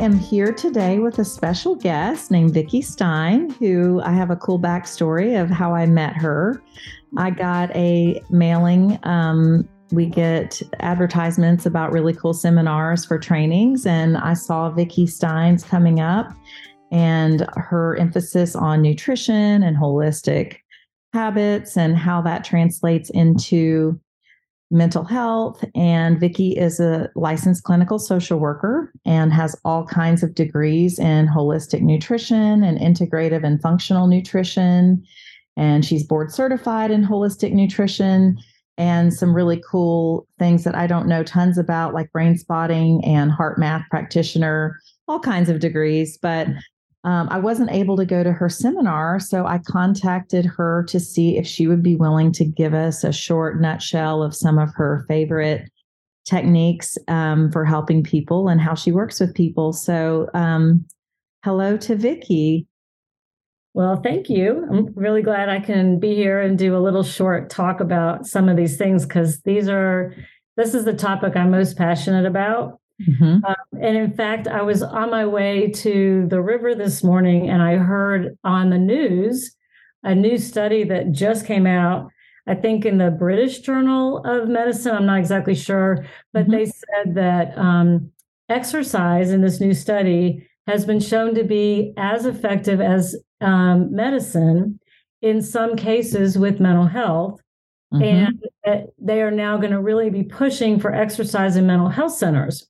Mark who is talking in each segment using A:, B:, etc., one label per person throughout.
A: am here today with a special guest named Vicki Steine, who I have a cool backstory of how I met her. I got a mailing. Um, we get advertisements about really cool seminars for trainings, and I saw Vicki Steine's coming up and her emphasis on nutrition and holistic habits and how that translates into mental health. And Vicki is a licensed clinical social worker and has all kinds of degrees in holistic nutrition and integrative and functional nutrition. And she's board certified in holistic nutrition and some really cool things that I don't know tons about, like brain spotting and HeartMath practitioner, all kinds of degrees. But um, I wasn't able to go to her seminar, so I contacted her to see if she would be willing to give us a short nutshell of some of her favorite techniques um, for helping people and how she works with people. So, um, hello to Vicki.
B: Well, thank you. I'm really glad I can be here and do a little short talk about some of these things because these are this is the topic I'm most passionate about. Mm-hmm. Um, and in fact, I was on my way to the river this morning and I heard on the news a new study that just came out, I think in the British Journal of Medicine. I'm not exactly sure, but mm-hmm. they said that um, exercise in this new study has been shown to be as effective as um, medicine in some cases with mental health. Mm-hmm. And they are now going to really be pushing for exercise in mental health centers.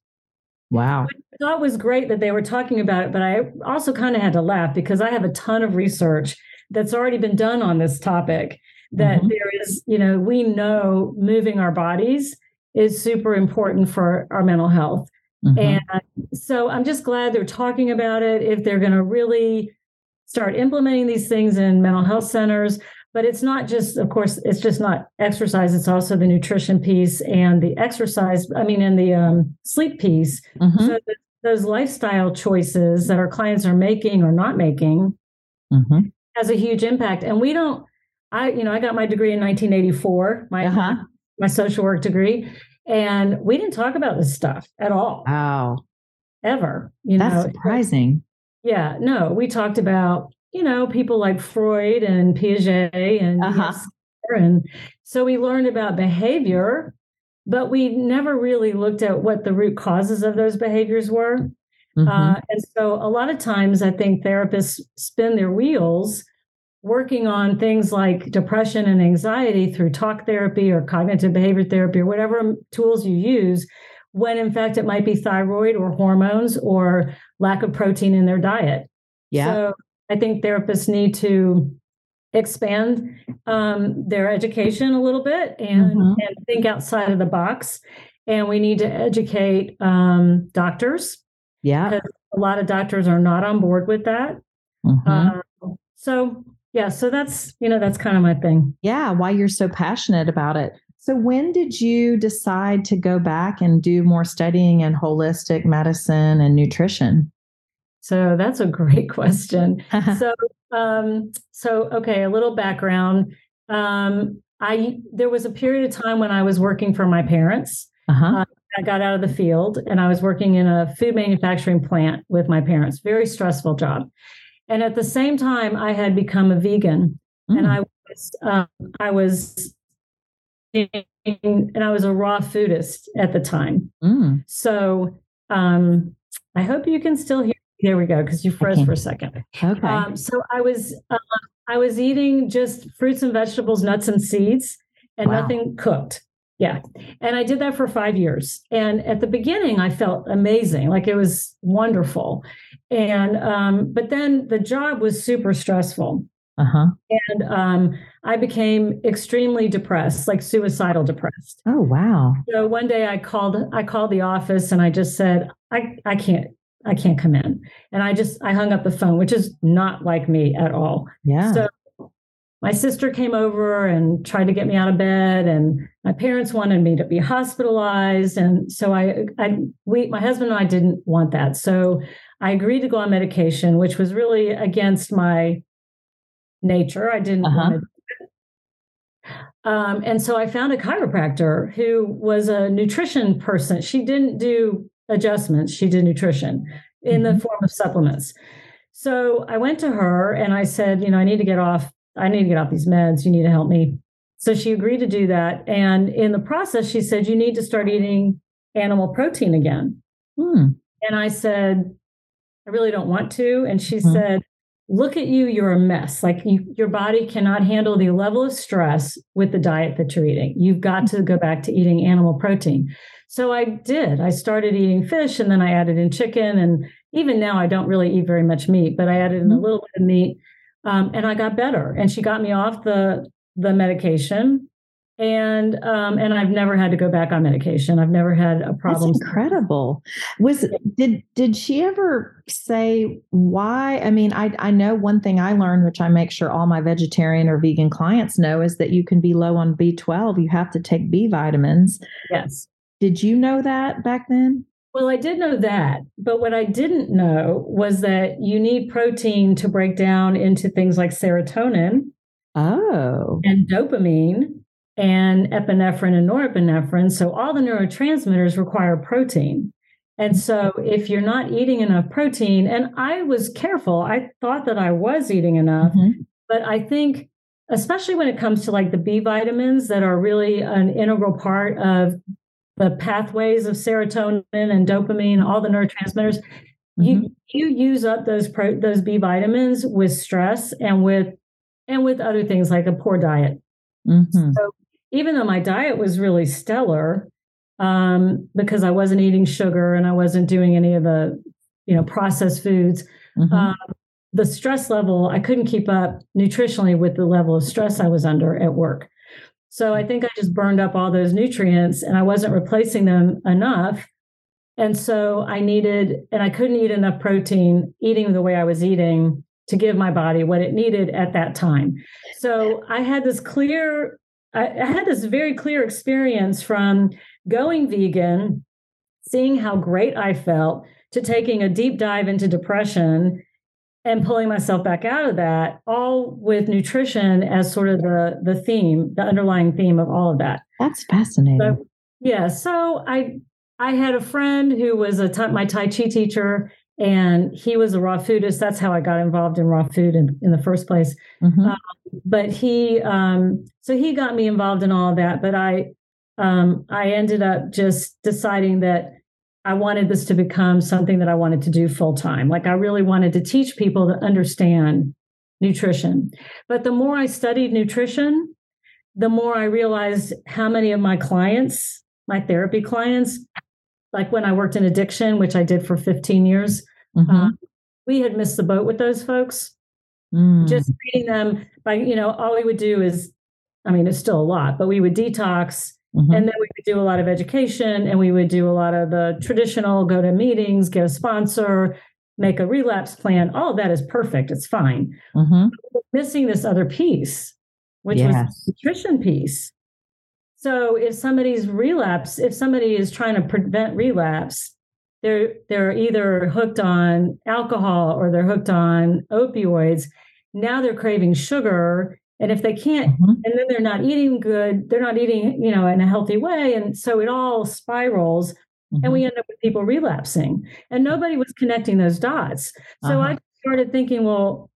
A: Wow.
B: I thought was great that they were talking about it, but I also kind of had to laugh because I have a ton of research that's already been done on this topic. That mm-hmm. there is, you know, we know moving our bodies is super important for our mental health. Mm-hmm. And so I'm just glad they're talking about it. If they're going to really start implementing these things in mental health centers, but it's not just of course it's just not exercise it's also the nutrition piece and the exercise i mean and the um, sleep piece mm-hmm. so those lifestyle choices that our clients are making or not making mm-hmm. has a huge impact and we don't i you know i got my degree in 1984 my uh-huh. my social work degree and we didn't talk about this stuff at all
A: wow
B: ever
A: you that's know surprising
B: yeah no we talked about you know, people like Freud and Piaget and uh-huh. and so we learned about behavior, but we never really looked at what the root causes of those behaviors were. Mm-hmm. Uh, and so a lot of times I think therapists spin their wheels working on things like depression and anxiety through talk therapy or cognitive behavior therapy or whatever tools you use when in fact it might be thyroid or hormones or lack of protein in their diet.
A: Yeah.
B: So I think therapists need to expand um, their education a little bit and, mm-hmm. and think outside of the box. And we need to educate um, doctors.
A: Yeah.
B: A lot of doctors are not on board with that. Mm-hmm. Uh, so, yeah, so that's, you know, that's kind of my thing.
A: Yeah. Why you're so passionate about it. So, when did you decide to go back and do more studying in holistic medicine and nutrition?
B: So that's a great question. so, um, so okay, a little background. Um, I there was a period of time when I was working for my parents. Uh-huh. Uh, I got out of the field and I was working in a food manufacturing plant with my parents. Very stressful job. And at the same time, I had become a vegan, mm. and I was um, I was and I was a raw foodist at the time. Mm. So um, I hope you can still hear there we go, because you froze okay. for a second.
A: Okay.
B: Um, so I was uh, I was eating just fruits and vegetables, nuts and seeds, and wow. nothing cooked. Yeah. And I did that for five years. And at the beginning, I felt amazing, like it was wonderful. And um, but then the job was super stressful. Uh-huh. And um, I became extremely depressed, like suicidal depressed.
A: Oh wow.
B: So one day I called I called the office and I just said, I, I can't I can't come in. And I just I hung up the phone, which is not like me at all.
A: Yeah.
B: So my sister came over and tried to get me out of bed and my parents wanted me to be hospitalized and so I I we my husband and I didn't want that. So I agreed to go on medication, which was really against my nature. I didn't uh-huh. want to um, and so I found a chiropractor who was a nutrition person. She didn't do adjustments. She did nutrition in the form of supplements. So I went to her and I said, you know, I need to get off. I need to get off these meds. You need to help me. So she agreed to do that. And in the process, she said, you need to start eating animal protein again.
A: Hmm.
B: And I said, I really don't want to. And she
A: Mhm.
B: said, Look at you, you're a mess. Like you, your body cannot handle the level of stress with the diet that you're eating. You've got to go back to eating animal protein. So I did. I started eating fish and then I added in chicken. And even now, I don't really eat very much meat, but I added in a
A: Mhm.
B: little bit of meat um, and I got better. And she got me off the, the medication. And um, and I've never had to go back on medication. I've never had a problem.
A: That's incredible. Was did did she ever say why? I mean, I I know one thing I learned, which I make sure all my vegetarian or vegan clients know, is that you can be low on B twelve. You have to take B vitamins.
B: Yes.
A: Did you know that back then?
B: Well, I did know that, but what I didn't know was that you need protein to break down into things like serotonin
A: Oh,
B: and dopamine and epinephrine and norepinephrine. So all the neurotransmitters require protein. And so if you're not eating enough protein, and I was careful, I thought that I was eating enough,
A: Mhm.
B: but I think especially when it comes to like the B vitamins that are really an integral part of the pathways of serotonin and dopamine, all the neurotransmitters,
A: Mhm.
B: you you use up those pro, those B vitamins with stress and with and with other things like a poor diet.
A: Mhm.
B: Even though my diet was really stellar, um, because I wasn't eating sugar and I wasn't doing any of the you know processed foods,
A: Mhm.
B: um, the stress level I couldn't keep up nutritionally with the level of stress I was under at work. So I think I just burned up all those nutrients and I wasn't replacing them enough. And so I needed, and I couldn't eat enough protein eating the way I was eating to give my body what it needed at that time. So I had this clear, I, had this very clear experience from going vegan, seeing how great I felt, to taking a deep dive into depression and pulling myself back out of that, all with nutrition as sort of the the theme, the underlying theme of all of that.
A: That's fascinating.
B: So, yeah, so I I had a friend who was a my Tai Chi teacher, and he was a raw foodist. That's how I got involved in raw food in, in the first place.
A: Mhm.
B: uh, But he, um, so he got me involved in all of that. But I, um, I ended up just deciding that I wanted this to become something that I wanted to do full time. Like I really wanted to teach people to understand nutrition. But the more I studied nutrition, the more I realized how many of my clients, my therapy clients, like when I worked in addiction, which I did for 15 years,
A: Mhm.
B: uh, we had missed the boat with those folks.
A: Mm.
B: Just treating them by, you know, all we would do is, I mean, it's still a lot, but we would detox
A: Mhm.
B: and then we would do a lot of education and we would do a lot of the traditional go to meetings, get a sponsor, make a relapse plan. All of that is perfect. It's fine.
A: Mhm.
B: We're missing this other piece, which was the nutrition piece. So if somebody's relapse, if somebody is trying to prevent relapse, they're they're either hooked on alcohol or they're hooked on opioids. Now they're craving sugar. And if they can't
A: Mhm.
B: and then they're not eating good they're not eating you know in a healthy way and so it all spirals and
A: Mhm.
B: we end up with people relapsing and nobody was connecting those dots so i
A: Uh-huh.
B: started thinking well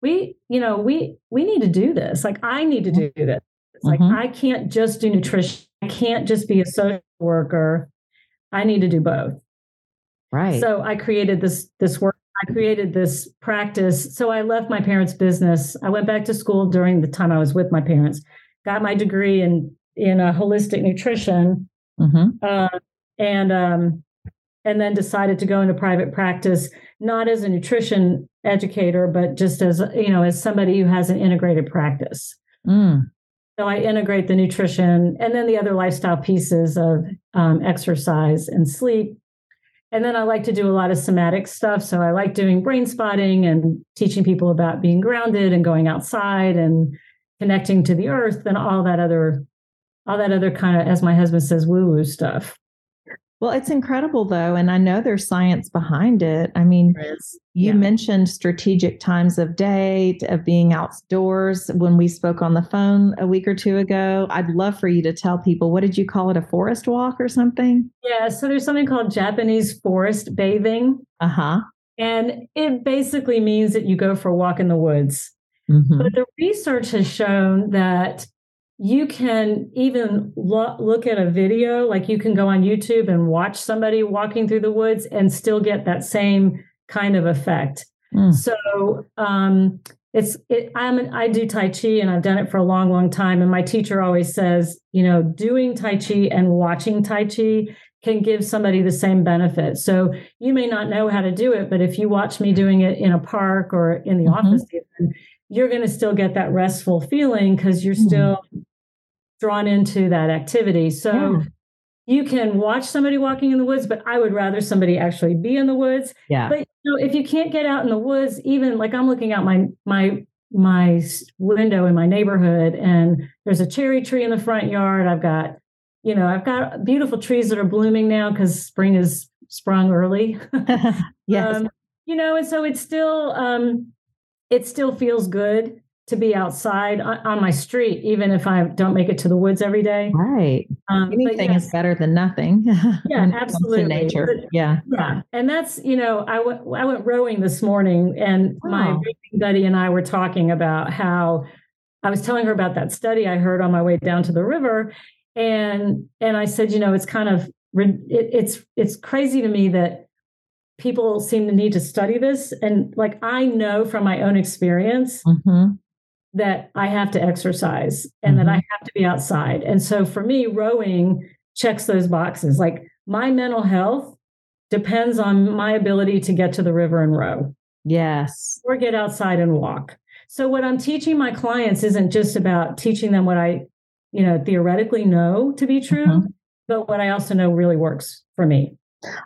B: we you know we we need to do this like i need to do this it's like
A: Mhm.
B: i can't just do nutrition i can't just be a social worker i need to do both
A: right.
B: so I created this this work. I created this practice. So I left my parents' business. I went back to school during the time I was with my parents. Got my degree in in uh, holistic nutrition,
A: Mhm.
B: uh, and um, and then decided to go into private practice, not as a nutrition educator, but just as you know, as somebody who has an integrated practice.
A: Mm.
B: So I integrate the nutrition and then the other lifestyle pieces of um, exercise and sleep. And then I like to do a lot of somatic stuff. So I like doing brain spotting and teaching people about being grounded and going outside and connecting to the earth and all that other, all that other kind of, as my husband says, woo woo stuff.
A: Well, it's incredible though. And I know there's science behind it. I mean, you yeah. mentioned strategic times of day, of being outdoors when we spoke on the phone a week or two ago. I'd love for you to tell people what did you call it, a forest walk or something?
B: Yeah. So there's something called Japanese forest bathing.
A: Uh huh.
B: And it basically means that you go for a walk in the woods. Mm-hmm. But the research has shown that you can even lo- look at a video, like you can go on YouTube and watch somebody walking through the woods and still get that same kind of effect. Mm. So um, it's it, I'm an, I do Tai Chi and I've done it for a long, long time. And my teacher always says, you know, doing Tai Chi and watching Tai Chi can give somebody the same benefit. So you may not know how to do it, but if you watch me doing it in a park or in the mm-hmm. office, you're going to still get that restful feeling because you're mm-hmm. still drawn into that activity. So yeah. You can watch somebody walking in the woods, but I would rather somebody actually be in the woods.
A: Yeah.
B: But you know, if you can't get out in the woods, even like I'm looking out my my my window in my neighborhood and there's a cherry tree in the front yard. I've got, you know, I've got beautiful trees that are blooming now because spring is sprung early.
A: yes. Um,
B: you know, and so it's still um it still feels good to be outside on, my street, even if I don't make it to the woods every day.
A: Right. Um, Anything yes. is better than nothing.
B: Yeah, absolutely.
A: nature. But,
B: yeah. Yeah. And that's, you know, I went, I went rowing this morning and oh. my buddy and I were talking about how I was telling her about that study I heard on my way down to the river. And, and I said, you know, it's kind of, it, it's, it's crazy to me that people seem to need to study this. And like, I know from my own experience, mm-hmm that I have to exercise and mm-hmm. that I mm-hmm. have to be outside. And so for me, rowing checks those boxes. Like my mental health depends on my ability to get to the river and row.
A: Yes.
B: Or get outside and walk. So what I'm teaching my clients isn't just about teaching them what I, you know, theoretically know to be true, mm-hmm. but what I also know really works for me.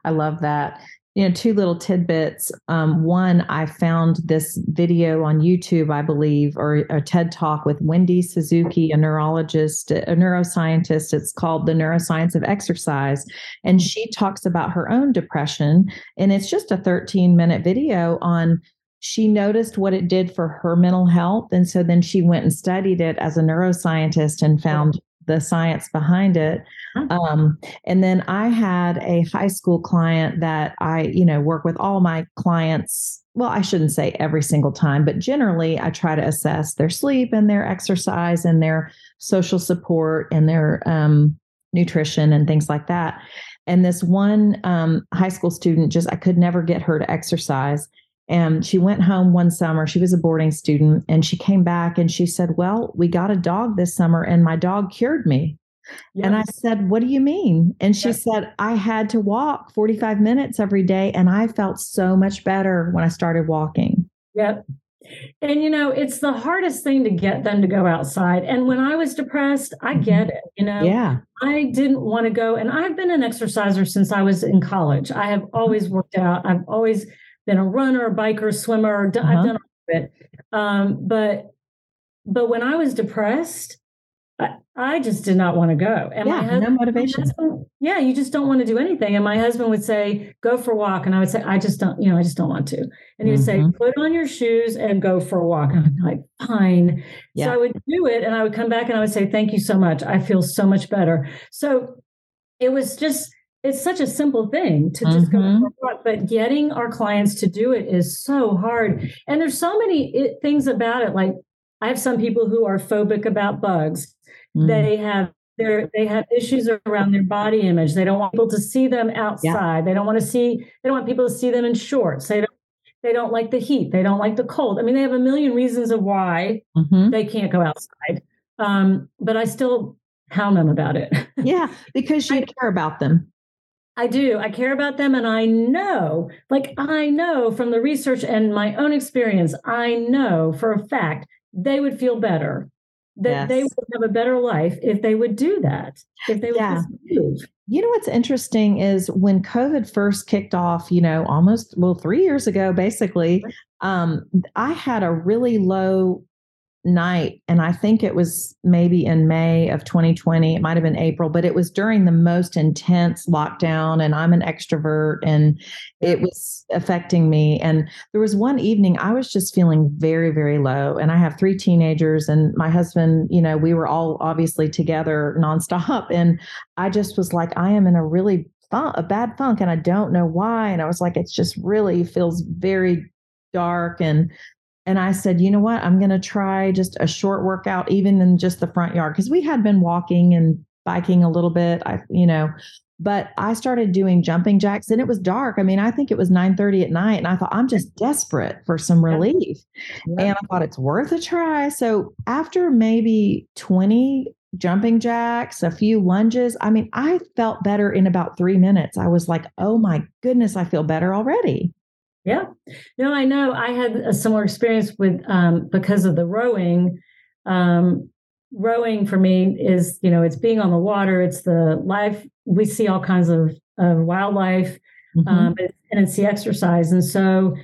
A: I love that you know two little tidbits. Um, one i found this video on youtube i believe or a ted talk with wendy suzuki a neurologist a neuroscientist. It's called the neuroscience of exercise. And she talks about her own depression. And it's just a 13 minute video on she noticed what it did for her mental health. And so then she went and studied it as a neuroscientist and found the science behind it. Um, and then I had a high school client that I, you know, work with all my clients. Well, I shouldn't say every single time, but generally I try to assess their sleep and their exercise and their social support and their um, nutrition and things like that. And this one um, high school student just, I could never get her to exercise. And she went home one summer. She was a boarding student and she came back and she said, Well, we got a dog this summer and my dog cured me. Yes. And I said, What do you mean? And she yes. said, I had to walk 45 minutes every day and I felt so much better when I started walking.
B: Yep. And you know, it's the hardest thing to get them to go outside. And when I was depressed, I mm-hmm. get it. You know,
A: yeah,
B: I didn't want to go. And I've been an exerciser since I was in college. I have always worked out. I've always been a runner, a biker, swimmer. Uh-huh. I've done all of it. Um, but but when I was depressed, I, I just did not want to go.
A: And yeah, my husband, no motivation.
B: Husband, yeah, you just don't want to do anything. And my husband would say, "Go for a walk," and I would say, "I just don't, you know, I just don't want to." And he would mm-hmm. say, "Put on your shoes and go for a walk." And I'm like, "Fine." Yeah. So I would do it, and I would come back and I would say, "Thank you so much. I feel so much better." So it was just it's such a simple thing to just mm-hmm. go but getting our clients to do it is so hard. And there's so many it, things about it. Like i have some people who are phobic about bugs. Mm. they have they they have issues around their body image. They don't want people to see them outside. Yeah. they don't want to see they don't want people to see them in shorts. They don't they don't like the heat. They don't like the cold. I mean they have a million reasons of why mm-hmm. they can't go outside um, but i still hound them about it.
A: Yeah because you I, care about them
B: I do. I care about them. And I know, like, I know from the research and my own experience, I know for a fact they would feel better, that yes. they would have a better life if they would do that, if they would yeah. move.
A: You know what's interesting is when COVID first kicked off, you know, almost well, three years ago, basically, um, I had a really low night, and I think it was maybe in May of 2020. It might have been April, but it was during the most intense lockdown. And I'm an extrovert, and it was affecting me. And there was one evening I was just feeling very, very low. And I have three teenagers, and my husband, you know, we were all obviously together nonstop. And I just was like, I am in a really fun, a bad funk, and I don't know why. And I was like, it's just really feels very dark and and I said, you know what? I'm going to try just a short workout, even in just the front yard, because we had been walking and biking a little bit. I, you know, but I started doing jumping jacks, and it was dark. I mean, I think it was 9:30 at night, and I thought I'm just desperate for some relief, yeah. and I thought it's worth a try. So after maybe 20 jumping jacks, a few lunges, I mean, I felt better in about three minutes. I was like, oh my goodness, I feel better already.
B: Yeah. No, I know. I had a similar experience with um, because of the rowing. Um, rowing for me is, you know, it's being on the water. It's the life. We see all kinds of, of wildlife, mm-hmm. um, and it's the exercise. And so,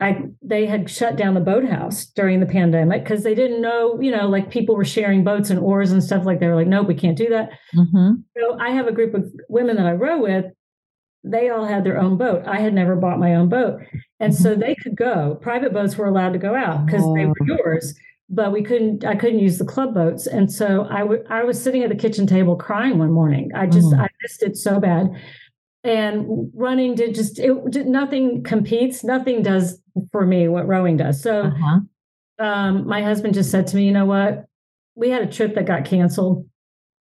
B: I they had shut down the boathouse during the pandemic because they didn't know, you know, like people were sharing boats and oars and stuff like. They were like, nope, we can't do that. Mm-hmm. So I have a group of women that I row with they all had their own boat. I had never bought my own boat. And so mm-hmm. they could go. Private boats were allowed to go out because they were yours, but we couldn't I couldn't use the club boats. And so I, w- I was sitting at the kitchen table crying one morning. I just mm. I missed it so bad. And running did just it did nothing competes, nothing does for me what rowing does. So uh-huh. um, my husband just said to me, you know what? We had a trip that got canceled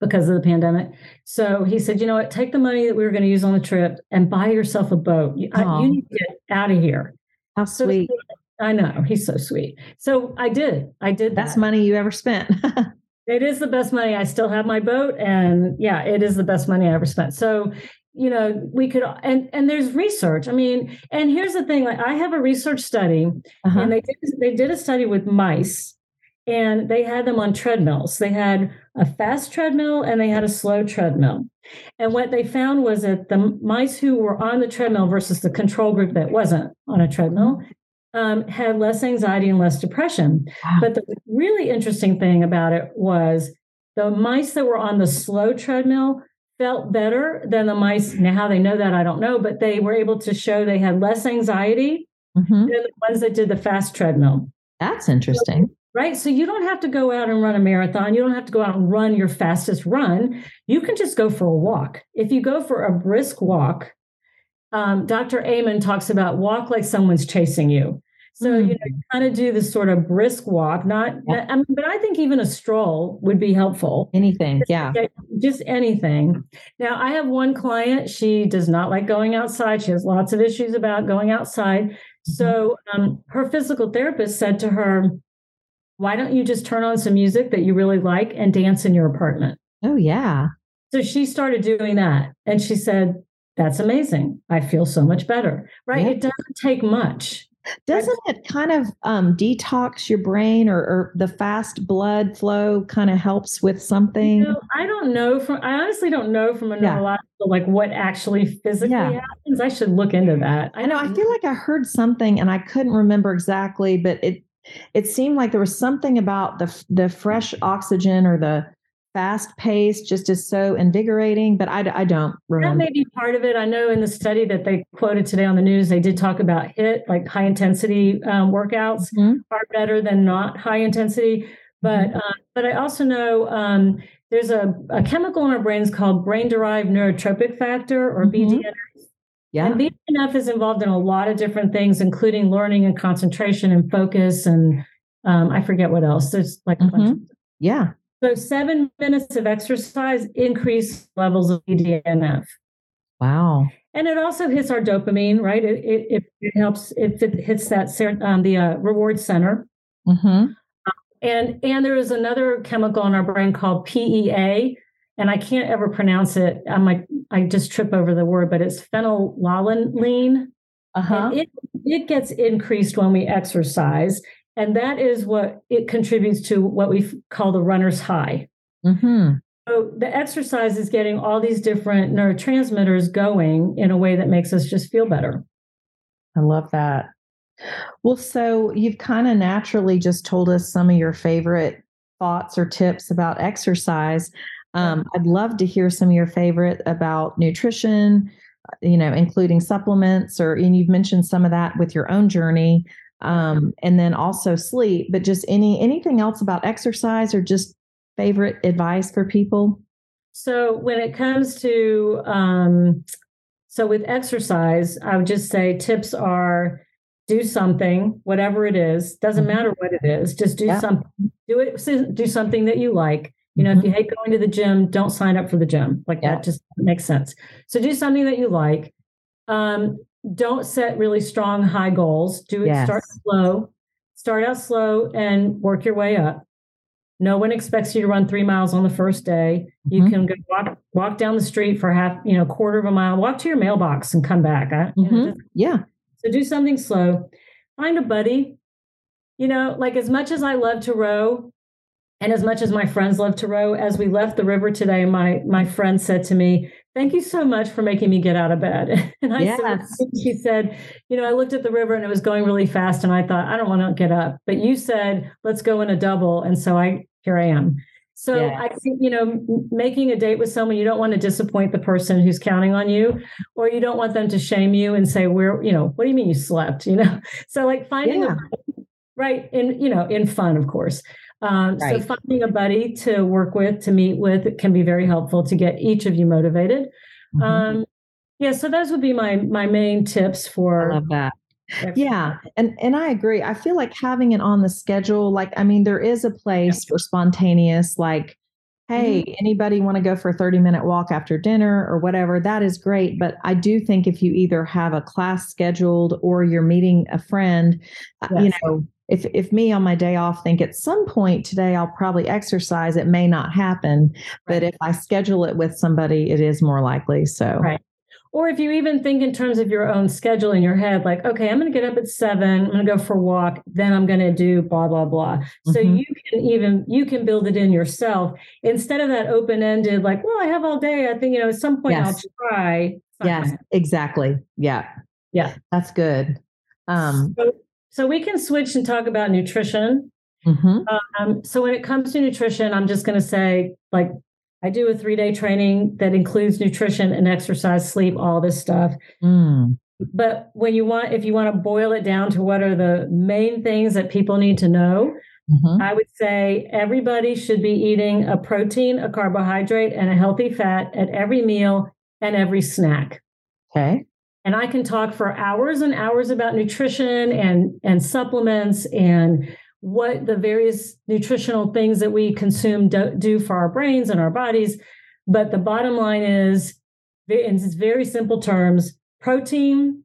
B: because of the pandemic. So he said, you know what, take the money that we were going to use on the trip and buy yourself a boat. You, I, you need to get out of here.
A: How sweet. So,
B: I know. He's so sweet. So I did. I did.
A: Best that. money you ever spent.
B: it is the best money. I still have my boat. And yeah, it is the best money I ever spent. So you know we could and and there's research i mean and here's the thing like i have a research study uh-huh. and they did, they did a study with mice and they had them on treadmills. They had a fast treadmill and they had a slow treadmill. And what they found was that the mice who were on the treadmill versus the control group that wasn't on a treadmill um, had less anxiety and less depression. Wow. But the really interesting thing about it was the mice that were on the slow treadmill felt better than the mice. Now, how they know that, I don't know, but they were able to show they had less anxiety mm-hmm. than the ones that did the fast treadmill.
A: That's interesting. So
B: right? So you don't have to go out and run a marathon. You don't have to go out and run your fastest run. You can just go for a walk. If you go for a brisk walk, um, Dr. Amen talks about walk like someone's chasing you. So mm-hmm. you know, you kind of do this sort of brisk walk, not, yeah. I mean, but I think even a stroll would be helpful.
A: Anything,
B: just,
A: yeah,
B: just anything. Now, I have one client; she does not like going outside. She has lots of issues about going outside. Mm-hmm. So um, her physical therapist said to her, why don't you just turn on some music that you really like and dance in your apartment?
A: Oh, yeah.
B: So she started doing that. And she said, That's amazing. I feel so much better. Right. It doesn't take much.
A: Doesn't it kind of um, detox your brain or, or, the fast blood flow kind of helps with something? You
B: know, I don't know from, I honestly don't know from a yeah. neurological, like what actually physically yeah. happens. I should look into that.
A: I know. I feel like I heard something and I couldn't remember exactly, but it, it seemed like there was something about the the fresh oxygen or the fast pace just is so invigorating but i, I don't remember
B: that may be part of it i know in the study that they quoted today on the news they did talk about hit like high intensity um, workouts mm-hmm. are better than not high intensity but mm-hmm. uh, but i also know um, there's a, a chemical in our brains called brain derived neurotrophic factor or mm-hmm. bdnf yeah. And BDNF is involved in a lot of different things, including learning and concentration and focus. And um, I forget what else. There's like mm-hmm. of-
A: yeah.
B: So seven minutes of exercise increase levels of BDNF.
A: Wow.
B: And it also hits our dopamine, right? It it, it helps. It, it hits that um, the uh, reward center. Mm-hmm. And and there is another chemical in our brain called PEA, and I can't ever pronounce it. I'm like, I just trip over the word, but it's phenylalanine. Uh-huh. it, it gets increased when we exercise. And that is what it contributes to what we call the runner's high. Mm-hmm. So the exercise is getting all these different neurotransmitters going in a way that makes us just feel better.
A: I love that. Well, so you've kind of naturally just told us some of your favorite thoughts or tips about exercise. Um, I'd love to hear some of your favorite about nutrition, you know, including supplements, or and you've mentioned some of that with your own journey, um, and then also sleep. But just any anything else about exercise or just favorite advice for people?
B: So when it comes to um, so with exercise, I would just say tips are do something, whatever it is, doesn't mm-hmm. matter what it is, just do yeah. something. Do it. Do something that you like. You know, mm-hmm. if you hate going to the gym, don't sign up for the gym. Like yeah. that just makes sense. So do something that you like. Um, don't set really strong high goals. Do it. Yes. Start slow. Start out slow and work your way up. No one expects you to run three miles on the first day. You mm-hmm. can go walk walk down the street for half, you know, quarter of a mile. Walk to your mailbox and come back. I,
A: mm-hmm. you know, just,
B: yeah. So do something slow. Find a buddy. You know, like as much as I love to row, and as much as my friends love to row, as we left the river today, my my friend said to me, "Thank you so much for making me get out of bed." And I yes. said, she said, "You know, I looked at the river and it was going really fast, and I thought I don't want to get up, but you said let's go in a double, and so I here I am. So yes. I think, you know, making a date with someone, you don't want to disappoint the person who's counting on you, or you don't want them to shame you and say, Where, you know, what do you mean you slept? You know? So like finding yeah. a right in, you know, in fun, of course. Um, right. So finding a buddy to work with, to meet with, can be very helpful to get each of you motivated. Mm-hmm. Um, yeah, so those would be my my main tips for
A: I love that yeah and and i agree i feel like having it on the schedule like i mean there is a place for spontaneous like hey mm-hmm. anybody want to go for a 30 minute walk after dinner or whatever that is great but i do think if you either have a class scheduled or you're meeting a friend uh, yes. you know if if me on my day off think at some point today I'll probably exercise, it may not happen. Right. But if I schedule it with somebody, it is more likely. So
B: right. Or if you even think in terms of your own schedule in your head, like, okay, I'm going to get up at seven, I'm going to go for a walk, then I'm going to do blah, blah, blah. Mm-hmm. So you can even, you can build it in yourself instead of that open ended, like, well, I have all day. I think, you know, at some point yes. I'll try.
A: Yes, exactly. Yeah.
B: Yeah.
A: That's good. Um,
B: so, so we can switch and talk about nutrition. Mm-hmm. Um, so when it comes to nutrition, I'm just going to say, like, I do a three day training that includes nutrition and exercise, sleep, all this stuff. Mm. But when you want, if you want to boil it down to what are the main things that people need to know, mm-hmm. I would say everybody should be eating a protein, a carbohydrate, and a healthy fat at every meal and every snack.
A: Okay.
B: And I can talk for hours and hours about nutrition and, and supplements and what the various nutritional things that we consume do, do for our brains and our bodies. But the bottom line is, in very simple terms, protein,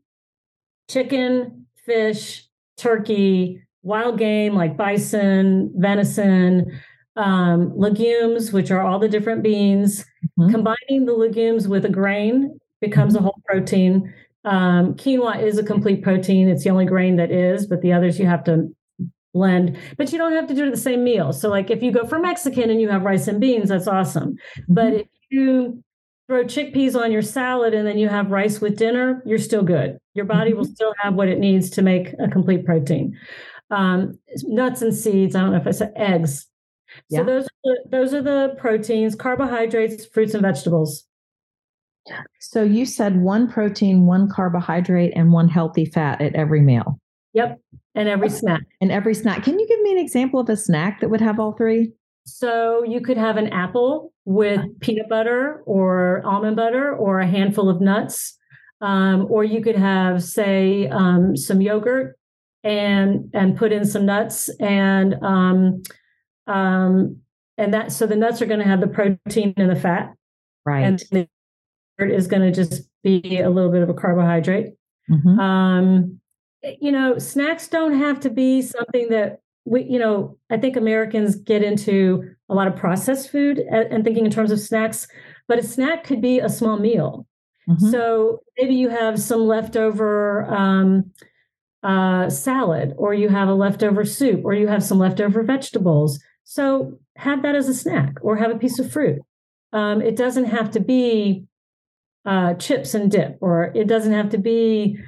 B: chicken, fish, turkey, wild game like bison, venison, um, legumes, which are all the different beans. Mm-hmm. Combining the legumes with a grain becomes mm-hmm. a whole protein. Um, quinoa is a complete protein. It's the only grain that is, but the others you have to blend, but you don't have to do it the same meal. So, like if you go for Mexican and you have rice and beans, that's awesome. Mm-hmm. But if you throw chickpeas on your salad and then you have rice with dinner, you're still good. Your body mm-hmm. will still have what it needs to make a complete protein. Um, nuts and seeds. I don't know if I said eggs. Yeah. So those are the, those are the proteins, carbohydrates, fruits and vegetables.
A: So you said one protein, one carbohydrate, and one healthy fat at every meal.
B: Yep. And every snack.
A: And every snack. Can you give me an example of a snack that would have all three?
B: So you could have an apple with peanut butter or almond butter or a handful of nuts. Um, or you could have, say, um, some yogurt and and put in some nuts and um, um, and that so the nuts are going to have the protein and the fat,
A: right?
B: And the is going to just be a little bit of a carbohydrate. Mm-hmm. Um, you know, snacks don't have to be something that we, you know, I think Americans get into a lot of processed food and, and thinking in terms of snacks, but a snack could be a small meal. Mm-hmm. So maybe you have some leftover um, uh, salad, or you have a leftover soup, or you have some leftover vegetables. So have that as a snack, or have a piece of fruit. Um, it doesn't have to be uh, chips and dip, or it doesn't have to be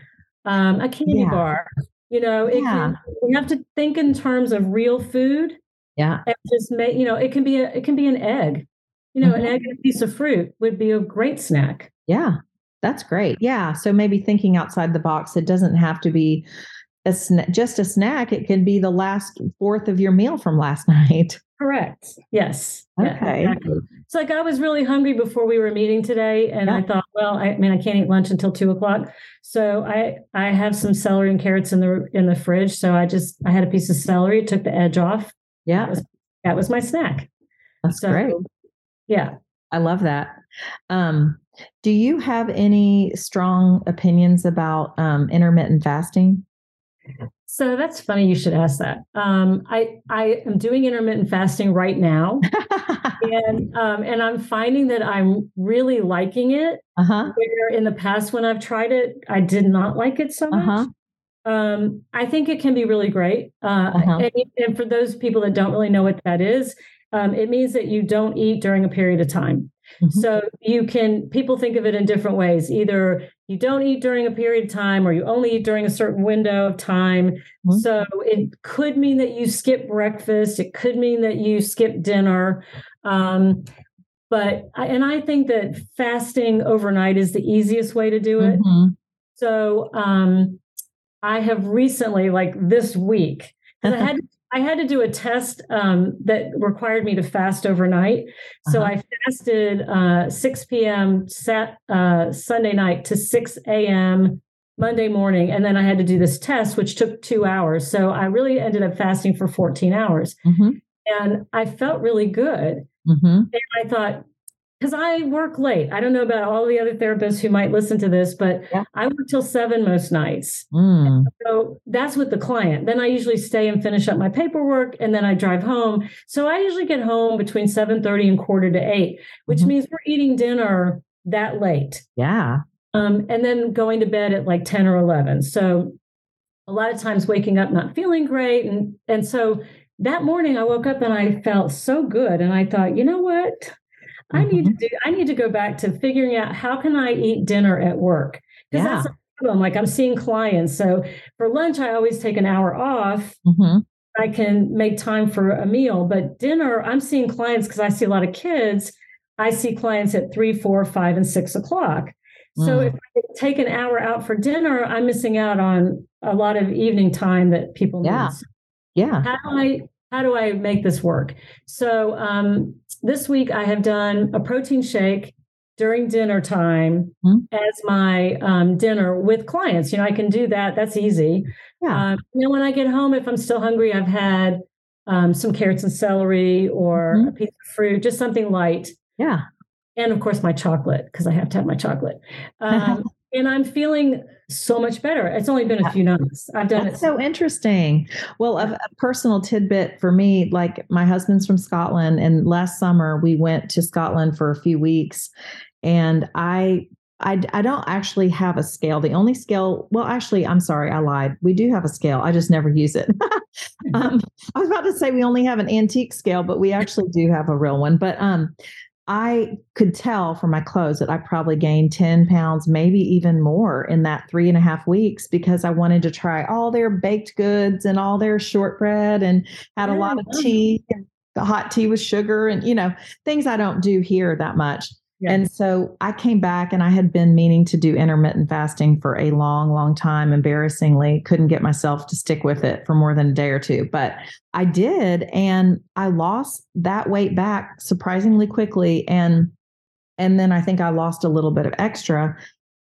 B: um, a candy yeah. bar. You know, it
A: Yeah.
B: can, we have to think in terms of real food
A: Yeah.
B: and just make, you know, it can be a, it can be an egg. You know, an
A: Mhm.
B: egg and a piece of fruit would be a great snack.
A: Yeah. That's great. Yeah. So maybe thinking outside the box, it doesn't have to be a sna- just a snack. It can be the last fourth of your meal from last night.
B: Correct. Yes. Yeah,
A: Okay.
B: exactly. It's like I was really hungry before we were meeting today, and I thought, well, I, I mean, I can't eat lunch until two o'clock, so I I have some celery and carrots in the in the fridge. So I just I had a piece of celery, took the edge off. That
A: Yeah.
B: was that was my snack.
A: That's
B: So
A: great.
B: yeah.
A: I love that. Um, do you have any strong opinions about um, intermittent fasting?
B: So that's funny. You should ask that. Um, I I am doing intermittent fasting right now, and um, and I'm finding that I'm really liking it.
A: uh huh.
B: Where in the past when I've tried it, I did not like it so much.
A: huh.
B: Um, I think it can be really great. Uh,
A: Uh-huh.
B: and, and for those people that don't really know what that is, um, it means that you don't eat during a period of time.
A: Mhm.
B: So you can, people think of it in different ways. Either you don't eat during a period of time or you only eat during a certain window of time.
A: Mhm.
B: So it could mean that you skip breakfast, it could mean that you skip dinner. Um, but, I, and I think that fasting overnight is the easiest way to do it.
A: Mhm.
B: So um, I have recently, like this week, 'cause I had I had to do a test um, that required me to fast overnight. So
A: Uh-huh.
B: I fasted uh, 6 p.m. Sat, uh, Sunday night to 6 a.m. Monday morning, and then I had to do this test, which took two hours. So I really ended up fasting for 14 hours,
A: Mhm.
B: and I felt really good.
A: Mhm.
B: And I thought, because I work late. I don't know about all the other therapists who might listen to this, but
A: Yeah.
B: I work till seven most nights.
A: Mm.
B: So that's with the client. Then I usually stay and finish up my paperwork and then I drive home. So I usually get home between 7:30 and quarter to 8, which
A: Mhm.
B: means we're eating dinner that late.
A: Yeah.
B: Um, and then going to bed at like 10 or 11. So a lot of times waking up not feeling great and and so that morning I woke up and I felt so good and I thought, "You know what? I need to
A: Mm-hmm.
B: do I need to go back to figuring out how can I eat dinner at work?" Because
A: Yeah.
B: that's a problem. Like I'm seeing clients. So for lunch I always take an hour off.
A: Mhm.
B: I can make time for a meal, but dinner, I'm seeing clients because I see a lot of kids. I see clients at three, four, five, and six o'clock. So
A: Mm.
B: if I take an hour out for dinner, I'm missing out on a lot of evening time that people need.
A: Yeah.
B: So
A: Yeah.
B: how do I how do I make this work? So um, this week I have done a protein shake during dinner time
A: Mhm.
B: as my um, dinner with clients. You know, I can do that. That's easy.
A: Yeah.
B: Um, and then when I get home, if I'm still hungry, I've had um, some carrots and celery or
A: Mhm.
B: a piece of fruit, just something light.
A: Yeah.
B: And of course, my chocolate, because I have to have my chocolate. Um, and I'm feeling so much better. It's only been a few nights. I've done
A: That's
B: it.
A: so interesting. Well, a, a personal tidbit for me, like my husband's from Scotland, and last summer we went to Scotland for a few weeks, and I. I, I don't actually have a scale. The only scale, well, actually, I'm sorry, I lied. We do have a scale. I just never use it. um, I was about to say we only have an antique scale, but we actually do have a real one. But um, I could tell from my clothes that I probably gained 10 pounds, maybe even more in that three and a half weeks because I wanted to try all their baked goods and all their shortbread and had a lot of tea and the hot tea with sugar and, you know, things I don't do here that much.
B: Yeah.
A: And so I came back and I had been meaning to do intermittent fasting for a long, long time. Embarrassingly, couldn't get myself to stick with it for more than a day or two, but I did. And I lost that weight back surprisingly quickly. And and then I think I lost a little bit of extra.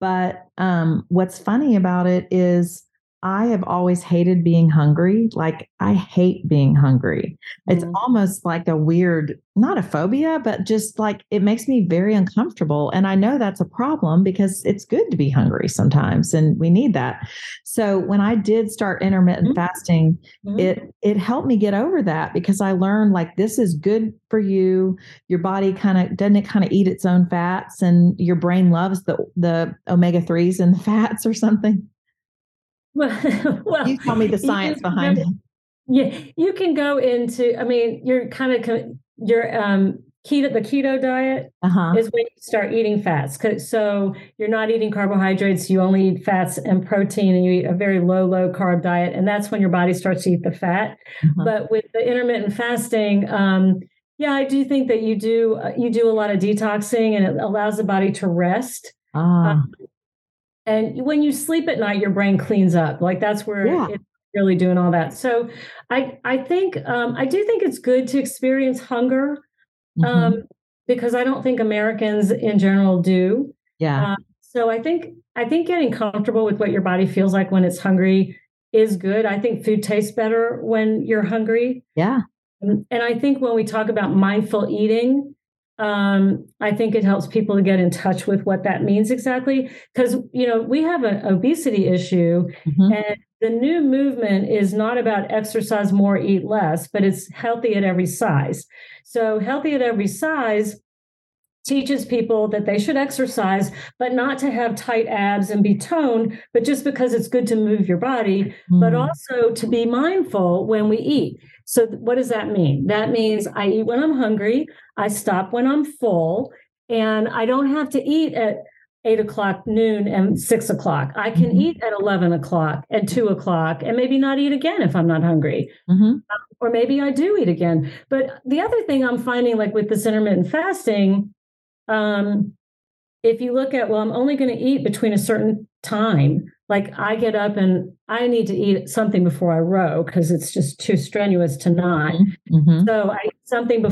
A: But um, what's funny about it is I have always hated being hungry. Like I hate being hungry. It's
B: Mhm.
A: almost like a weird, not a phobia, but just like it makes me very uncomfortable. And I know that's a problem because it's good to be hungry sometimes and we need that. So when I did start intermittent
B: Mhm.
A: fasting,
B: Mhm.
A: it it helped me get over that because I learned like this is good for you. Your body kind of doesn't it kind of eat its own fats and your brain loves the the omega 3s and the fats or something.
B: well, well,
A: You tell me the science behind it.
B: Yeah, you can go into. I mean, you're kind of you're um keto the keto diet
A: Uh-huh.
B: is when you start eating fats. So you're not eating carbohydrates, you only eat fats and protein, and you eat a very low, low carb diet. And that's when your body starts to eat the fat.
A: Uh-huh.
B: But with the intermittent fasting, um, yeah, I do think that you do uh, you do a lot of detoxing and it allows the body to rest.
A: Ah,
B: And when you sleep at night, your brain cleans up. Like that's where
A: Yeah.
B: it's really doing all that. So I I think um, I do think it's good to experience hunger um, because I don't think Americans in general do.
A: yeah.
B: uh, So I think I think getting comfortable with what your body feels like when it's hungry is good. I think food tastes better when you're hungry.
A: yeah.
B: And I think when we talk about mindful eating, um, I think it helps people to get in touch with what that means exactly. Because, you know, we have an obesity issue,
A: Mhm.
B: and the new movement is not about exercise more, eat less, but it's healthy at every size. So, healthy at every size teaches people that they should exercise, but not to have tight abs and be toned, but just because it's good to move your body but
A: Mm.
B: also to be mindful when we eat. So, what does that mean? That means I eat when I'm hungry, I stop when I'm full, and I don't have to eat at eight o'clock, noon, and six o'clock. I can
A: Mhm.
B: eat at 11 o'clock and two o'clock, and maybe not eat again if I'm not hungry.
A: Mhm.
B: Or maybe I do eat again. But the other thing I'm finding, like with this intermittent fasting, um, if you look at, well, I'm only going to eat between a certain time. Like I get up and I need to eat something before I row because it's just too strenuous to not.
A: Mhm.
B: So I eat something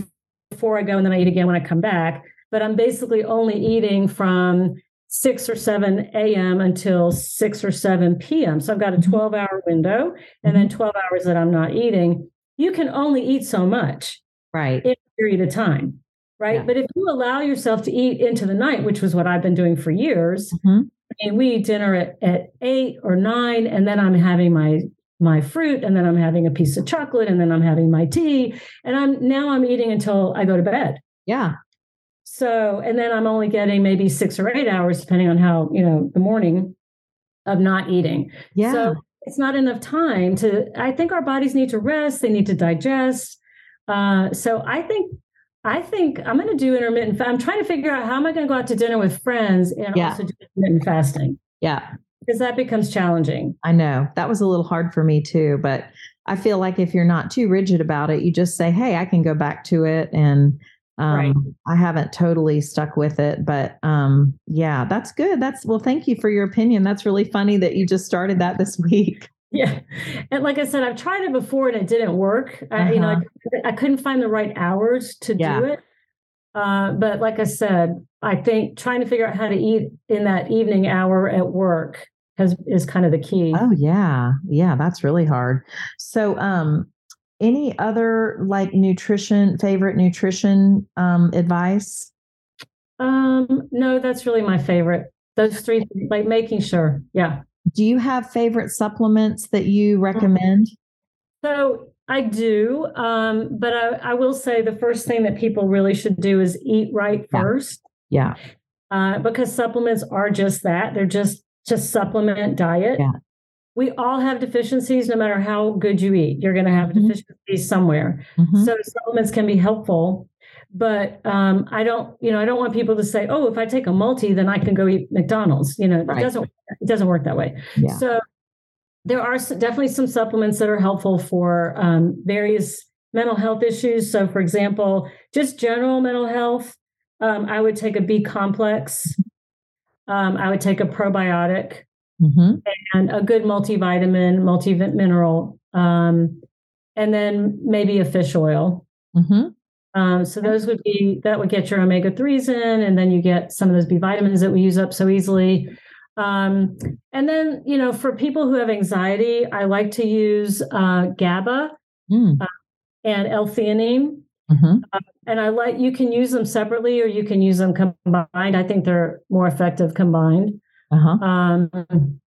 B: before I go and then I eat again when I come back. But I'm basically only eating from 6 or 7 a.m. until 6 or 7 p.m. So I've got a
A: Mhm.
B: 12 hour window and then 12 hours that I'm not eating. You can only eat so much
A: Right.
B: in a period of time, right?
A: Yeah.
B: But if you allow yourself to eat into the night, which was what I've been doing for years,
A: Mhm.
B: Mean, we eat dinner at, at eight or nine, and then I'm having my my fruit, and then I'm having a piece of chocolate, and then I'm having my tea, and I'm now I'm eating until I go to bed.
A: Yeah.
B: So, and then I'm only getting maybe six or eight hours, depending on how you know the morning of not eating.
A: Yeah.
B: So it's not enough time to, I think our bodies need to rest, they need to digest. Uh, so I think, I think I'm going to do intermittent. I'm trying to figure out how am I going to go out to dinner with friends and
A: Yeah.
B: also do intermittent fasting
A: yeah.
B: because that becomes challenging.
A: I know that was a little hard for me too, but I feel like if you're not too rigid about it, you just say, "Hey, I can go back to it," and um,
B: Right.
A: I haven't totally stuck with it, but um, yeah, that's good. That's well, thank you for your opinion. That's really funny that you just started that this week.
B: Yeah. And like I said, I've tried it before and it didn't work. I, you know, I, I couldn't find the right hours to
A: Yeah.
B: do it. Uh, but like I said, I think trying to figure out how to eat in that evening hour at work has is kind of the key.
A: Oh yeah, yeah, that's really hard. So, um, any other like nutrition favorite nutrition um advice?
B: Um, no, that's really my favorite. Those three, like making sure. Yeah.
A: Do you have favorite supplements that you recommend?
B: So I do. Um, but I, I will say the first thing that people really should do is eat right
A: Yeah.
B: first.
A: Yeah.
B: Uh, because supplements are just that. They're just just supplement diet.
A: Yeah.
B: We all have deficiencies no matter how good you eat. You're gonna have
A: Mhm.
B: deficiencies somewhere.
A: Mhm.
B: So supplements can be helpful. But um, I don't, you know, I don't want people to say, "Oh, if I take a multi, then I can go eat McDonald's." You know,
A: Right.
B: it doesn't. It doesn't work that way.
A: Yeah.
B: So there are definitely some supplements that are helpful for um, various mental health issues. So, for example, just general mental health, um, I would take a B complex. Um, I would take a probiotic
A: Mhm.
B: and a good multivitamin, multi mineral, um, and then maybe a fish oil.
A: Mhm.
B: Um, so those would be that would get your omega threes in, and then you get some of those B vitamins that we use up so easily. Um, and then you know, for people who have anxiety, I like to use uh, GABA
A: Mm.
B: and L-theanine,
A: Mhm.
B: and I like you can use them separately or you can use them combined. I think they're more effective combined.
A: Uh-huh.
B: Um,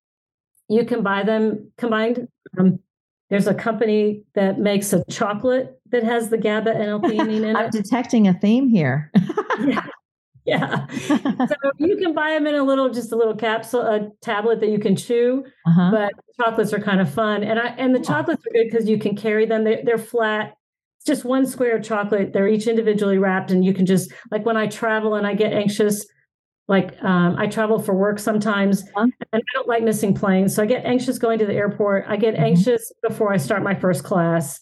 B: you can buy them combined. Um, there's a company that makes a chocolate that has the GABA and L-theanine in
A: I'm
B: it.
A: detecting a theme here.
B: yeah. Yeah. So you can buy them in a little, just a little capsule, a tablet that you can chew.
A: uh-huh.
B: But chocolates are kind of fun, and I and the chocolates are good because you can carry them. They, they're flat, it's just one square of chocolate. They're each individually wrapped, and you can just like when I travel and I get anxious, like um, I travel for work sometimes, uh-huh. and I don't like missing planes, so I get anxious going to the airport. I get mm-hmm. anxious before I start my first class,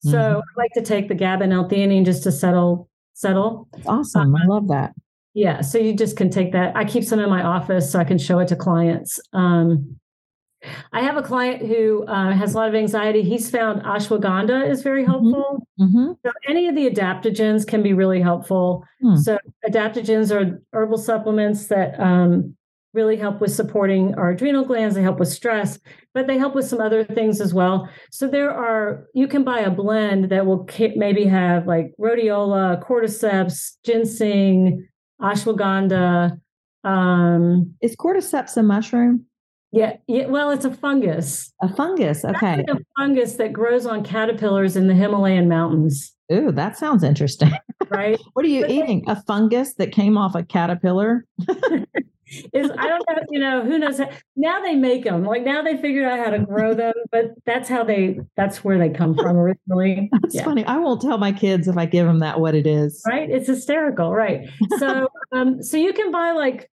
B: so mm-hmm. I like to take the GABA and L-theanine just to settle settle.
A: That's awesome. Um, I love that.
B: Yeah, so you just can take that. I keep some in my office so I can show it to clients. Um, I have a client who uh, has a lot of anxiety. He's found ashwagandha is very mm-hmm. helpful. Mm-hmm. So any of the adaptogens can be really helpful. Mm. So adaptogens are herbal supplements that um, really help with supporting our adrenal glands. They help with stress, but they help with some other things as well. So there are you can buy a blend that will maybe have like rhodiola, cordyceps, ginseng, ashwagandha. Um,
A: is cordyceps a mushroom?
B: Yeah, yeah. Well, it's a fungus.
A: A fungus. Okay.
B: a fungus that grows on caterpillars in the Himalayan mountains.
A: Ooh, that sounds interesting.
B: Right.
A: what are you but eating? They, a fungus that came off a caterpillar?
B: is I don't know, you know, who knows how, now they make them. Like now they figured out how to grow them, but that's how they that's where they come from originally.
A: That's yeah. funny. I won't tell my kids if I give them that what it is.
B: Right? It's hysterical, right? So um so you can buy like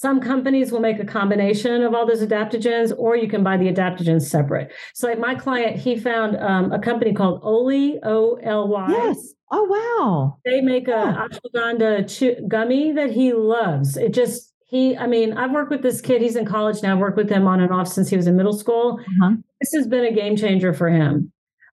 B: some companies will make a combination of all those adaptogens, or you can buy the adaptogens separate. So, like my client, he found um, a company called Oly, O L Y.
A: Yes. Oh, wow.
B: They make yeah. a ashwagandha chew- gummy that he loves. It just, he, I mean, I've worked with this kid. He's in college now. I've worked with him on and off since he was in middle school. Uh-huh. This has been a game changer for him.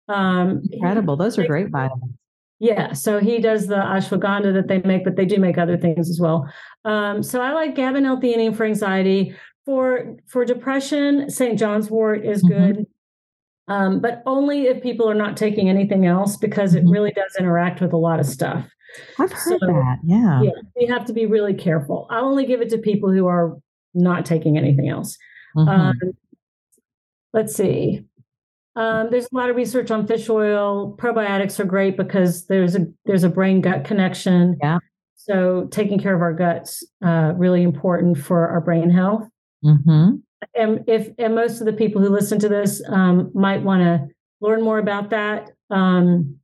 A: Um, Incredible. Those are great vitamins.
B: Yeah, so he does the ashwagandha that they make, but they do make other things as well. Um, so I like GABA L-theanine for anxiety. For for depression, St. John's wort is mm-hmm. good, um, but only if people are not taking anything else because mm-hmm. it really does interact with a lot of stuff.
A: I've heard so, that. Yeah, yeah,
B: you have to be really careful. I'll only give it to people who are not taking anything else. Mm-hmm. Um, let's see. Um, there's a lot of research on fish oil. Probiotics are great because there's a there's a brain gut connection.
A: Yeah.
B: So taking care of our guts uh, really important for our brain health.
A: Mm-hmm.
B: And if and most of the people who listen to this um, might want to learn more about that um,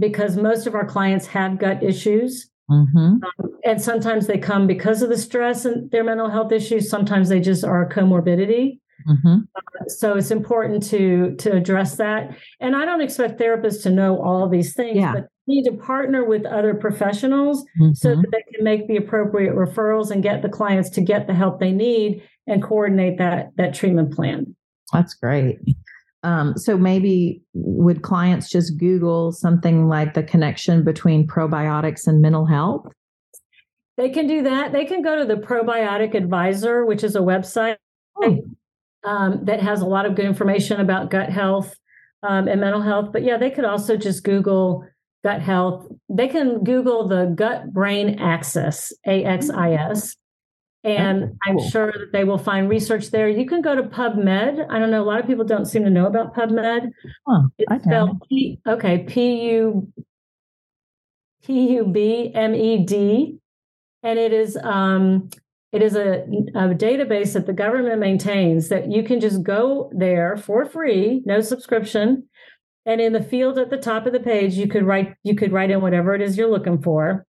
B: because most of our clients have gut issues.
A: Mm-hmm. Um,
B: and sometimes they come because of the stress and their mental health issues. Sometimes they just are a comorbidity.
A: Mm-hmm. Uh,
B: so it's important to to address that. And I don't expect therapists to know all these things, yeah. but need to partner with other professionals mm-hmm. so that they can make the appropriate referrals and get the clients to get the help they need and coordinate that that treatment plan.
A: That's great. Um, so maybe would clients just Google something like the connection between probiotics and mental health?
B: They can do that. They can go to the Probiotic Advisor, which is a website. Oh um, that has a lot of good information about gut health um, and mental health. But yeah, they could also just Google gut health. They can Google the gut brain axis, AXIS. And cool. I'm sure that they will find research there. You can go to PubMed. I don't know. A lot of people don't seem to know about PubMed.
A: It's spelled
B: P, okay, P U P U B M E D, and it is um, it is a, a, database that the government maintains that you can just go there for free, no subscription. And in the field at the top of the page, you could write you could write in whatever it is you're looking for,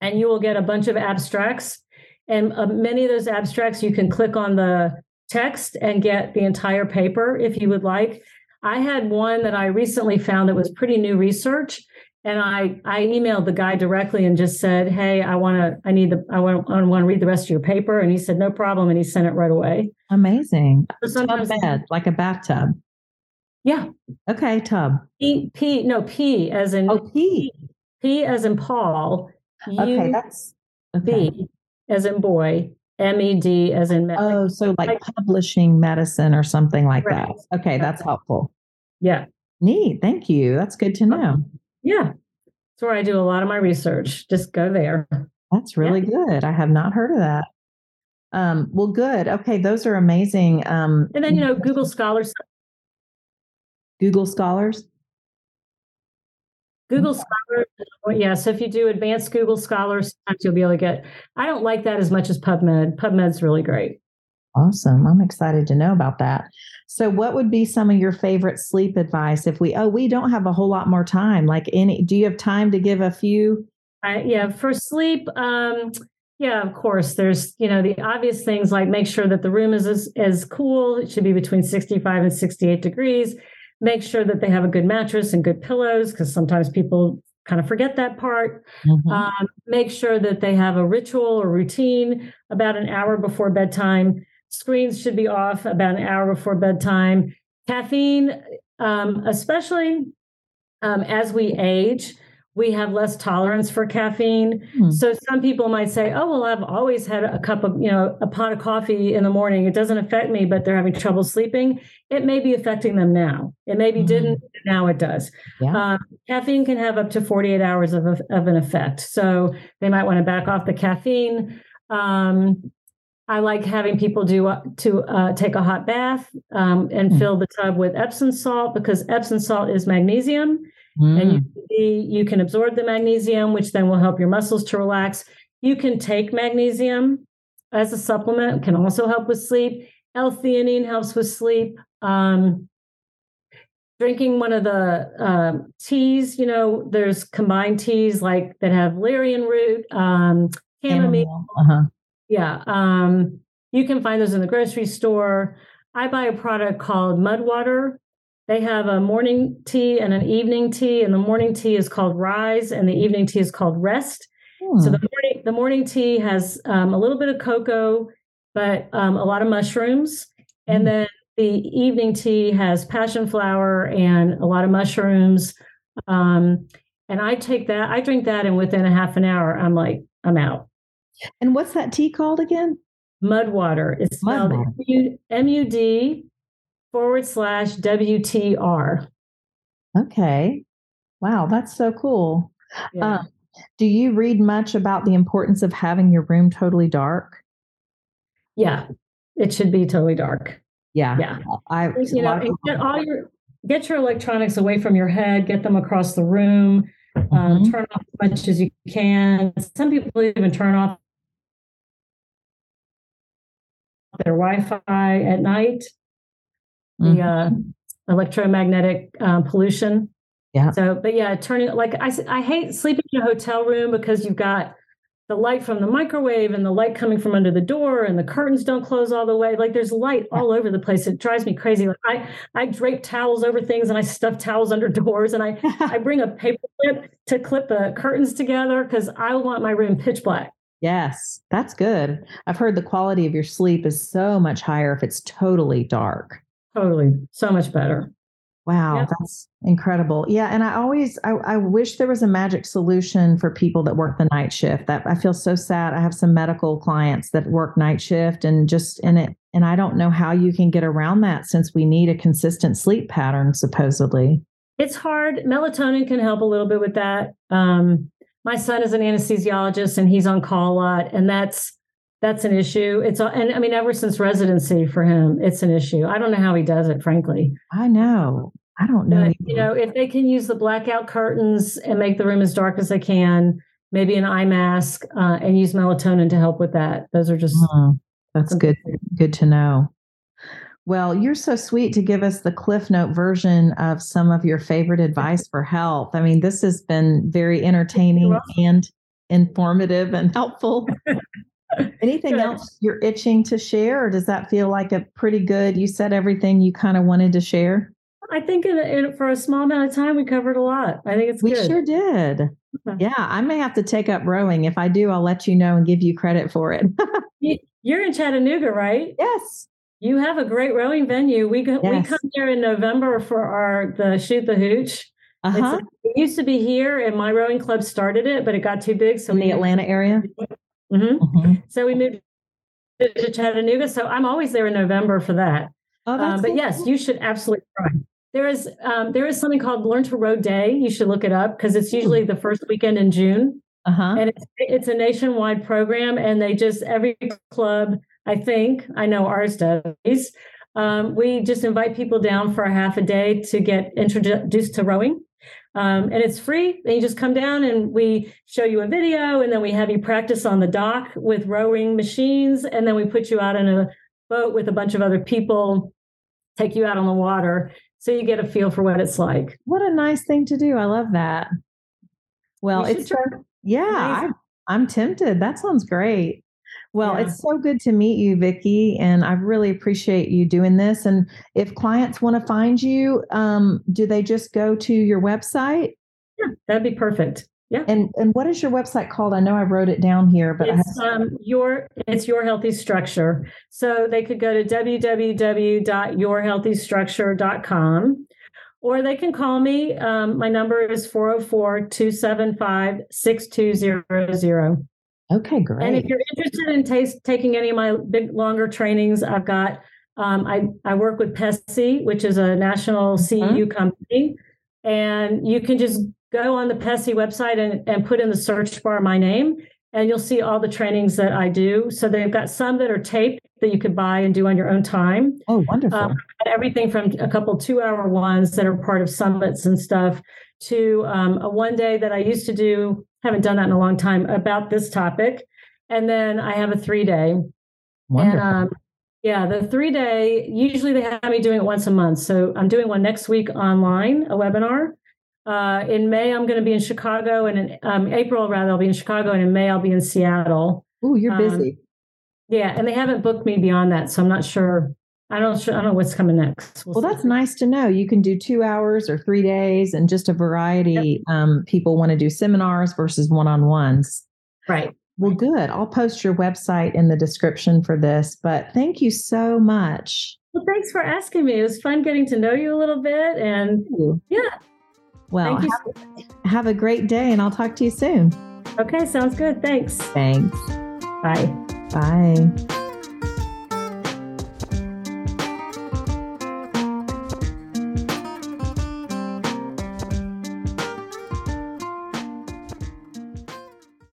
B: and you will get a bunch of abstracts. And uh, many of those abstracts, you can click on the text and get the entire paper if you would like. I had one that I recently found that was pretty new research and I I emailed the guy directly and just said, "Hey, I want to I need the I want I want to read the rest of your paper." And he said, "No problem," and he sent it right away.
A: Amazing. So like a bathtub.
B: Yeah.
A: Okay, tub.
B: P P no P as in
A: oh P
B: P as in Paul.
A: okay, that's okay.
B: B as in boy. M E D as in med-
A: oh, so like, like publishing medicine or something like right. that. Okay, that's helpful.
B: Yeah.
A: Neat. Thank you. That's good to know.
B: Yeah. That's where I do a lot of my research. Just go there.
A: That's really yeah. good. I have not heard of that. Um, well, good. Okay, those are amazing. Um,
B: and then, you know, Google Scholars.
A: Google Scholars?
B: Google Scholars, yeah. So if you do advanced Google Scholars, sometimes you'll be able to get. I don't like that as much as PubMed. PubMed's really great.
A: Awesome. I'm excited to know about that. So what would be some of your favorite sleep advice if we oh we don't have a whole lot more time like any do you have time to give a few
B: I, yeah, for sleep um yeah, of course. There's, you know, the obvious things like make sure that the room is as, as cool. It should be between 65 and 68 degrees. Make sure that they have a good mattress and good pillows because sometimes people kind of forget that part. Mm-hmm. Um, make sure that they have a ritual or routine about an hour before bedtime. Screens should be off about an hour before bedtime. Caffeine, um, especially um, as we age, we have less tolerance for caffeine. Hmm. So some people might say, "Oh, well, I've always had a cup of, you know, a pot of coffee in the morning. It doesn't affect me, but they're having trouble sleeping. It may be affecting them now. It maybe hmm. didn't. Now it does. Yeah. Um, caffeine can have up to 48 hours of, of an effect. So they might want to back off the caffeine. Um, I like having people do uh, to uh, take a hot bath um, and hmm. fill the tub with Epsom salt because Epsom salt is magnesium Mm. And you, you can absorb the magnesium, which then will help your muscles to relax. You can take magnesium as a supplement, can also help with sleep. L-theanine helps with sleep. Um, drinking one of the uh, teas, you know, there's combined teas like that have valerian root, um, chamomile. Uh-huh. Yeah. Um, you can find those in the grocery store. I buy a product called Mud Water they have a morning tea and an evening tea, and the morning tea is called Rise, and the evening tea is called Rest. Hmm. So the morning the morning tea has um, a little bit of cocoa, but um, a lot of mushrooms, and hmm. then the evening tea has passion flower and a lot of mushrooms. Um, and I take that, I drink that, and within a half an hour, I'm like, I'm out.
A: And what's that tea called again?
B: Mud water. It's spelled M U D forward slash WTR.
A: Okay. Wow, that's so cool. Yeah. Um, do you read much about the importance of having your room totally dark?
B: Yeah, it should be totally dark.
A: Yeah.
B: Yeah. I, you know, get all your get your electronics away from your head, get them across the room, um, mm-hmm. um, turn off as much as you can. Some people even turn off their Wi-Fi at night mm-hmm. the uh, electromagnetic um, pollution.
A: Yeah.
B: So, but yeah, turning like I I hate sleeping in a hotel room because you've got the light from the microwave and the light coming from under the door and the curtains don't close all the way like there's light all over the place it drives me crazy like i i drape towels over things and i stuff towels under doors and i i bring a paper clip to clip the curtains together because i want my room pitch black
A: yes that's good i've heard the quality of your sleep is so much higher if it's totally dark
B: Totally. So much better.
A: Wow, yeah. that's incredible. Yeah, and I always I, I, wish there was a magic solution for people that work the night shift. That I feel so sad. I have some medical clients that work night shift and just in it and I don't know how you can get around that since we need a consistent sleep pattern supposedly.
B: It's hard. Melatonin can help a little bit with that. Um, my son is an anesthesiologist and he's on call a lot and that's that's an issue. It's and I mean, ever since residency for him, it's an issue. I don't know how he does it, frankly.
A: I know. I don't know.
B: But, you know, if they can use the blackout curtains and make the room as dark as they can, maybe an eye mask, uh, and use melatonin to help with that. Those are just
A: oh, that's good. Good to know. Well, you're so sweet to give us the Cliff Note version of some of your favorite advice for health. I mean, this has been very entertaining and informative and helpful. Anything good. else you're itching to share, or does that feel like a pretty good? You said everything you kind of wanted to share.
B: I think in, in, for a small amount of time, we covered a lot. I think it's
A: we
B: good.
A: sure did. Yeah, I may have to take up rowing. If I do, I'll let you know and give you credit for it.
B: You're in Chattanooga, right?
A: Yes.
B: You have a great rowing venue. We go, yes. we come here in November for our the shoot the hooch. Uh-huh. It used to be here, and my rowing club started it, but it got too big.
A: So in the Atlanta area.
B: Mm-hmm. Mm-hmm. So we moved to Chattanooga. So I'm always there in November for that. Oh, um, but yes, you should absolutely try. There is um, there is something called Learn to Row Day. You should look it up because it's usually the first weekend in June. Uh-huh. And it's, it's a nationwide program, and they just every club, I think, I know ours does. Um, we just invite people down for a half a day to get introduced to rowing. Um, and it's free. And you just come down and we show you a video, and then we have you practice on the dock with rowing machines, and then we put you out in a boat with a bunch of other people, take you out on the water. So you get a feel for what it's like.
A: What a nice thing to do. I love that. Well, it's yeah, I, I'm tempted. That sounds great. Well, yeah. it's so good to meet you, Vicki, and I really appreciate you doing this. And if clients want to find you, um, do they just go to your website?
B: Yeah, that'd be perfect. Yeah.
A: And and what is your website called? I know I wrote it down here, but
B: it's um your it's your healthy structure. So they could go to www.yourhealthystructure.com or they can call me. Um, my number is 404 275 6200.
A: Okay, great.
B: And if you're interested in taste, taking any of my big longer trainings, I've got um, I I work with PESI, which is a national CEU mm-hmm. company, and you can just go on the PESI website and, and put in the search bar my name, and you'll see all the trainings that I do. So they've got some that are taped that you could buy and do on your own time.
A: Oh, wonderful! Um,
B: everything from a couple two-hour ones that are part of summits and stuff to um, a one day that I used to do haven't done that in a long time about this topic. And then I have a three day.
A: Wonderful.
B: And um, yeah, the three day, usually they have me doing it once a month. So I'm doing one next week online, a webinar. Uh, in May, I'm going to be in Chicago, and in um, April, rather, I'll be in Chicago, and in May, I'll be in Seattle.
A: Oh, you're um, busy.
B: Yeah, and they haven't booked me beyond that, so I'm not sure I don't I don't know what's coming next.
A: We'll, well that's nice to know. You can do two hours or three days, and just a variety. Yep. Um, people want to do seminars versus one on ones.
B: Right.
A: Well, good. I'll post your website in the description for this. But thank you so much.
B: Well, thanks for asking me. It was fun getting to know you a little bit, and yeah.
A: Well, have, have a great day, and I'll talk to you soon.
B: Okay, sounds good. Thanks.
A: Thanks.
B: Bye.
A: Bye.